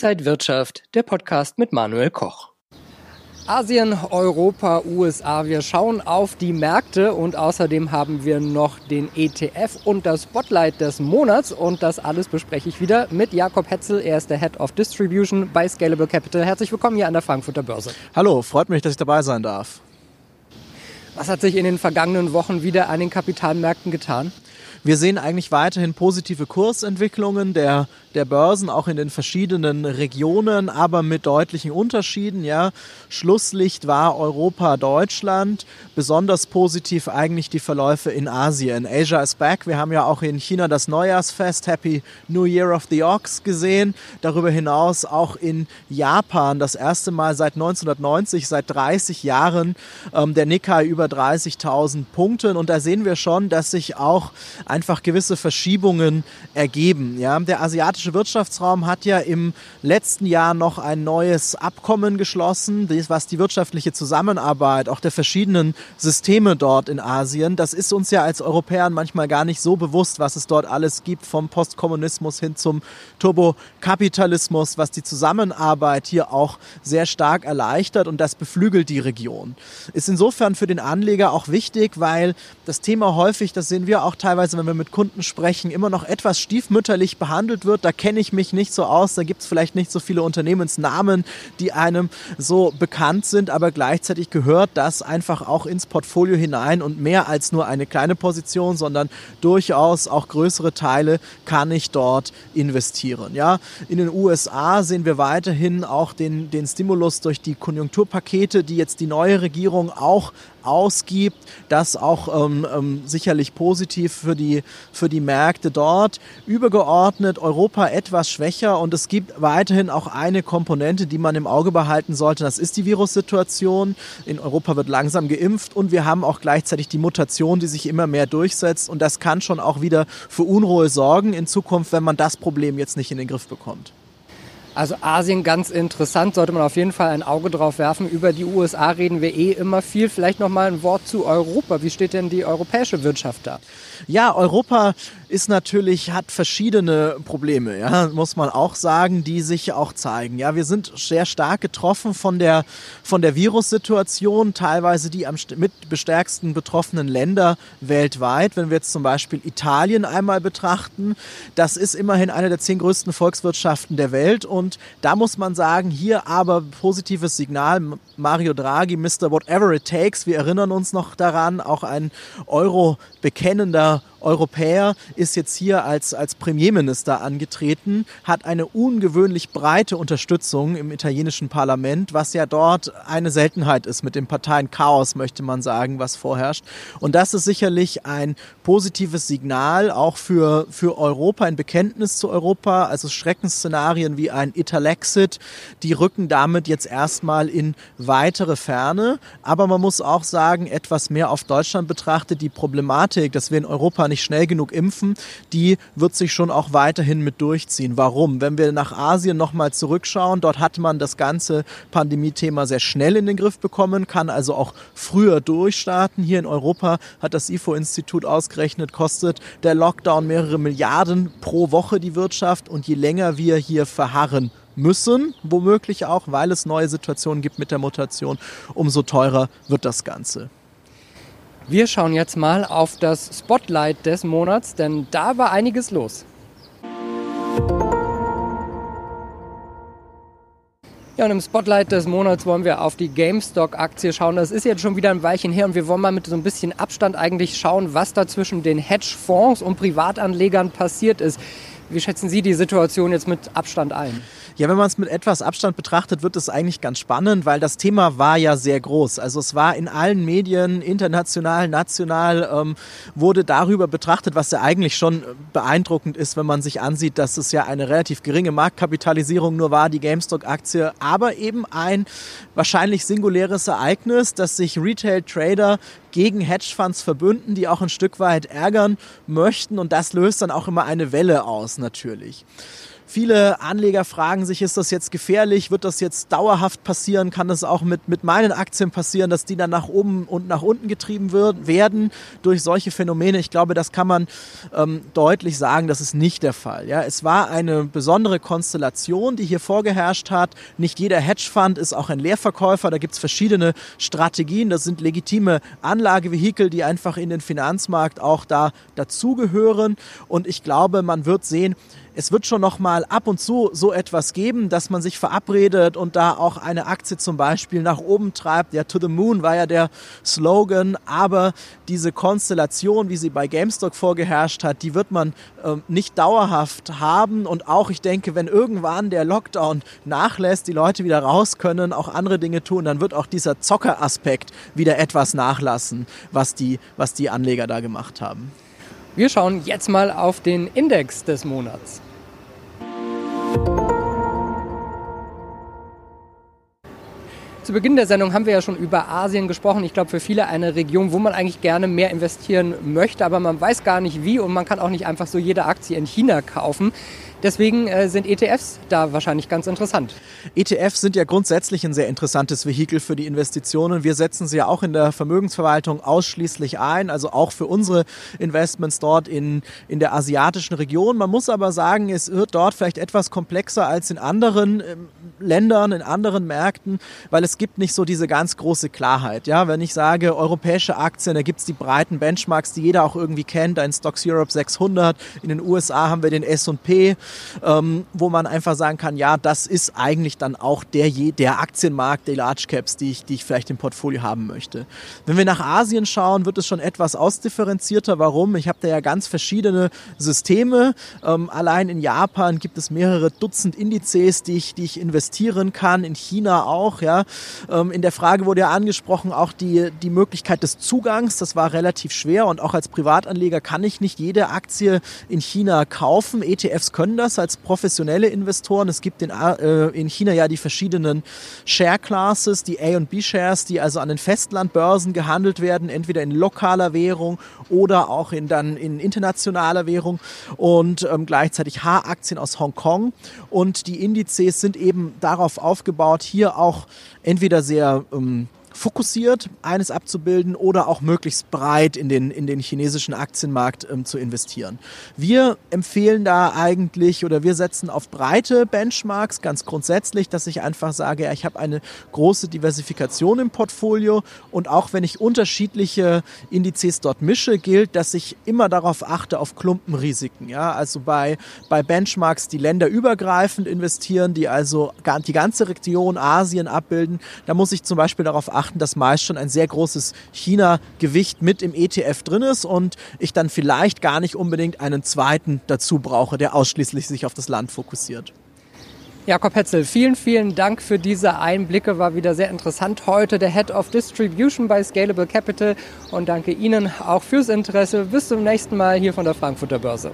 Inside Wirtschaft, der Podcast mit Manuel Koch. Asien, Europa, USA. Wir schauen auf die Märkte und außerdem haben wir noch den ETF und das Spotlight des Monats und das alles bespreche ich wieder mit Jakob Hetzel. Er ist der Head of Distribution bei Scalable Capital. Herzlich willkommen hier an der Frankfurter Börse. Hallo, freut mich, dass ich dabei sein darf. Was hat sich in den vergangenen Wochen wieder an den Kapitalmärkten getan? Wir sehen eigentlich weiterhin positive Kursentwicklungen der der Börsen auch in den verschiedenen Regionen, aber mit deutlichen Unterschieden. Ja, Schlusslicht war Europa, Deutschland. Besonders positiv eigentlich die Verläufe in Asien. Asia is back. Wir haben ja auch in China das Neujahrsfest Happy New Year of the Ox gesehen. Darüber hinaus auch in Japan das erste Mal seit 1990, seit 30 Jahren ähm, der Nikkei über 30.000 Punkten. Und da sehen wir schon, dass sich auch einfach gewisse Verschiebungen ergeben. Ja, der asiatische Wirtschaftsraum hat ja im letzten Jahr noch ein neues Abkommen geschlossen, was die wirtschaftliche Zusammenarbeit auch der verschiedenen Systeme dort in Asien, das ist uns ja als Europäern manchmal gar nicht so bewusst, was es dort alles gibt, vom Postkommunismus hin zum Turbokapitalismus, was die Zusammenarbeit hier auch sehr stark erleichtert und das beflügelt die Region. Ist insofern für den Anleger auch wichtig, weil das Thema häufig, das sehen wir auch teilweise, wenn wir mit Kunden sprechen, immer noch etwas stiefmütterlich behandelt wird da kenne ich mich nicht so aus, da gibt es vielleicht nicht so viele Unternehmensnamen, die einem so bekannt sind, aber gleichzeitig gehört das einfach auch ins Portfolio hinein und mehr als nur eine kleine Position, sondern durchaus auch größere Teile kann ich dort investieren. Ja, in den USA sehen wir weiterhin auch den, den Stimulus durch die Konjunkturpakete, die jetzt die neue Regierung auch ausgibt. Das auch ähm, ähm, sicherlich positiv für die, für die Märkte dort. Übergeordnet Europa etwas schwächer und es gibt weiterhin auch eine Komponente, die man im Auge behalten sollte. Das ist die Virussituation. In Europa wird langsam geimpft und wir haben auch gleichzeitig die Mutation, die sich immer mehr durchsetzt. Und das kann schon auch wieder für Unruhe sorgen in Zukunft, wenn man das Problem jetzt nicht in den Griff bekommt. Also Asien ganz interessant, sollte man auf jeden Fall ein Auge drauf werfen. Über die USA reden wir eh immer viel. Vielleicht noch mal ein Wort zu Europa. Wie steht denn die europäische Wirtschaft da? Ja, Europa ist natürlich, hat verschiedene Probleme, ja, muss man auch sagen, die sich auch zeigen. Ja, wir sind sehr stark getroffen von der, von der Virussituation, teilweise die am mit bestärksten betroffenen Länder weltweit. Wenn wir jetzt zum Beispiel Italien einmal betrachten, das ist immerhin eine der zehn größten Volkswirtschaften der Welt und da muss man sagen, hier aber positives Signal. Mario Draghi, Mr. Whatever It Takes, wir erinnern uns noch daran, auch ein Euro-bekennender Europäer ist jetzt hier als, als Premierminister angetreten, hat eine ungewöhnlich breite Unterstützung im italienischen Parlament, was ja dort eine Seltenheit ist mit dem Parteienchaos, möchte man sagen, was vorherrscht. Und das ist sicherlich ein positives Signal auch für, für Europa, ein Bekenntnis zu Europa. Also Schreckensszenarien wie ein Italexit, die rücken damit jetzt erstmal in weitere Ferne. Aber man muss auch sagen, etwas mehr auf Deutschland betrachtet, die Problematik, dass wir in Europa nicht schnell genug impfen, die wird sich schon auch weiterhin mit durchziehen. Warum? Wenn wir nach Asien nochmal zurückschauen, dort hat man das ganze Pandemie-Thema sehr schnell in den Griff bekommen, kann also auch früher durchstarten. Hier in Europa hat das IFO-Institut ausgerechnet, kostet der Lockdown mehrere Milliarden pro Woche die Wirtschaft und je länger wir hier verharren, müssen, womöglich auch, weil es neue Situationen gibt mit der Mutation, umso teurer wird das Ganze. Wir schauen jetzt mal auf das Spotlight des Monats, denn da war einiges los. Ja, und im Spotlight des Monats wollen wir auf die GameStop-Aktie schauen. Das ist jetzt schon wieder ein Weilchen her und wir wollen mal mit so ein bisschen Abstand eigentlich schauen, was da zwischen den Hedgefonds und Privatanlegern passiert ist. Wie schätzen Sie die Situation jetzt mit Abstand ein? Ja, wenn man es mit etwas Abstand betrachtet, wird es eigentlich ganz spannend, weil das Thema war ja sehr groß. Also es war in allen Medien, international, national, ähm, wurde darüber betrachtet, was ja eigentlich schon beeindruckend ist, wenn man sich ansieht, dass es ja eine relativ geringe Marktkapitalisierung nur war, die GameStop-Aktie, aber eben ein wahrscheinlich singuläres Ereignis, dass sich Retail-Trader gegen Hedgefonds verbünden, die auch ein Stück weit ärgern möchten und das löst dann auch immer eine Welle aus natürlich. Viele Anleger fragen sich, ist das jetzt gefährlich? Wird das jetzt dauerhaft passieren? Kann das auch mit, mit meinen Aktien passieren, dass die dann nach oben und nach unten getrieben wird, werden durch solche Phänomene? Ich glaube, das kann man ähm, deutlich sagen, das ist nicht der Fall. Ja, es war eine besondere Konstellation, die hier vorgeherrscht hat. Nicht jeder Hedgefonds ist auch ein Leerverkäufer. Da gibt es verschiedene Strategien. Das sind legitime Anlagevehikel, die einfach in den Finanzmarkt auch da dazugehören. Und ich glaube, man wird sehen, es wird schon noch mal ab und zu so etwas geben, dass man sich verabredet und da auch eine Aktie zum Beispiel nach oben treibt. Ja, to the moon war ja der Slogan, aber diese Konstellation, wie sie bei GameStop vorgeherrscht hat, die wird man äh, nicht dauerhaft haben und auch, ich denke, wenn irgendwann der Lockdown nachlässt, die Leute wieder raus können, auch andere Dinge tun, dann wird auch dieser Zockeraspekt wieder etwas nachlassen, was die, was die Anleger da gemacht haben. Wir schauen jetzt mal auf den Index des Monats. Zu Beginn der Sendung haben wir ja schon über Asien gesprochen. Ich glaube, für viele eine Region, wo man eigentlich gerne mehr investieren möchte, aber man weiß gar nicht wie und man kann auch nicht einfach so jede Aktie in China kaufen. Deswegen äh, sind ETFs da wahrscheinlich ganz interessant. ETFs sind ja grundsätzlich ein sehr interessantes Vehikel für die Investitionen. Wir setzen sie ja auch in der Vermögensverwaltung ausschließlich ein, also auch für unsere Investments dort in, in der asiatischen Region. Man muss aber sagen, es wird dort vielleicht etwas komplexer als in anderen ähm, Ländern, in anderen Märkten, weil es gibt nicht so diese ganz große Klarheit. Ja, wenn ich sage europäische Aktien, da gibt es die breiten Benchmarks, die jeder auch irgendwie kennt, ein Stocks Europe 600. In den USA haben wir den S&P ähm, wo man einfach sagen kann, ja, das ist eigentlich dann auch der, der Aktienmarkt der Large Caps, die ich, die ich vielleicht im Portfolio haben möchte. Wenn wir nach Asien schauen, wird es schon etwas ausdifferenzierter. Warum? Ich habe da ja ganz verschiedene Systeme. Ähm, allein in Japan gibt es mehrere Dutzend Indizes, die ich, die ich investieren kann. In China auch. Ja. Ähm, in der Frage wurde ja angesprochen auch die, die Möglichkeit des Zugangs. Das war relativ schwer und auch als Privatanleger kann ich nicht jede Aktie in China kaufen. ETFs können das als professionelle Investoren. Es gibt in, äh, in China ja die verschiedenen Share Classes, die A- und B-Shares, die also an den Festlandbörsen gehandelt werden, entweder in lokaler Währung oder auch in, dann in internationaler Währung und ähm, gleichzeitig H-Aktien aus Hongkong. Und die Indizes sind eben darauf aufgebaut, hier auch entweder sehr ähm, fokussiert eines abzubilden oder auch möglichst breit in den, in den chinesischen Aktienmarkt ähm, zu investieren. Wir empfehlen da eigentlich oder wir setzen auf breite Benchmarks ganz grundsätzlich, dass ich einfach sage, ja, ich habe eine große Diversifikation im Portfolio und auch wenn ich unterschiedliche Indizes dort mische, gilt, dass ich immer darauf achte auf Klumpenrisiken. Ja? Also bei, bei Benchmarks, die länderübergreifend investieren, die also die ganze Region Asien abbilden, da muss ich zum Beispiel darauf achten, beachten, dass meist schon ein sehr großes China-Gewicht mit im ETF drin ist und ich dann vielleicht gar nicht unbedingt einen zweiten dazu brauche, der ausschließlich sich auf das Land fokussiert. Jakob Hetzel, vielen, vielen Dank für diese Einblicke. War wieder sehr interessant heute. Der Head of Distribution bei Scalable Capital. Und danke Ihnen auch fürs Interesse. Bis zum nächsten Mal hier von der Frankfurter Börse.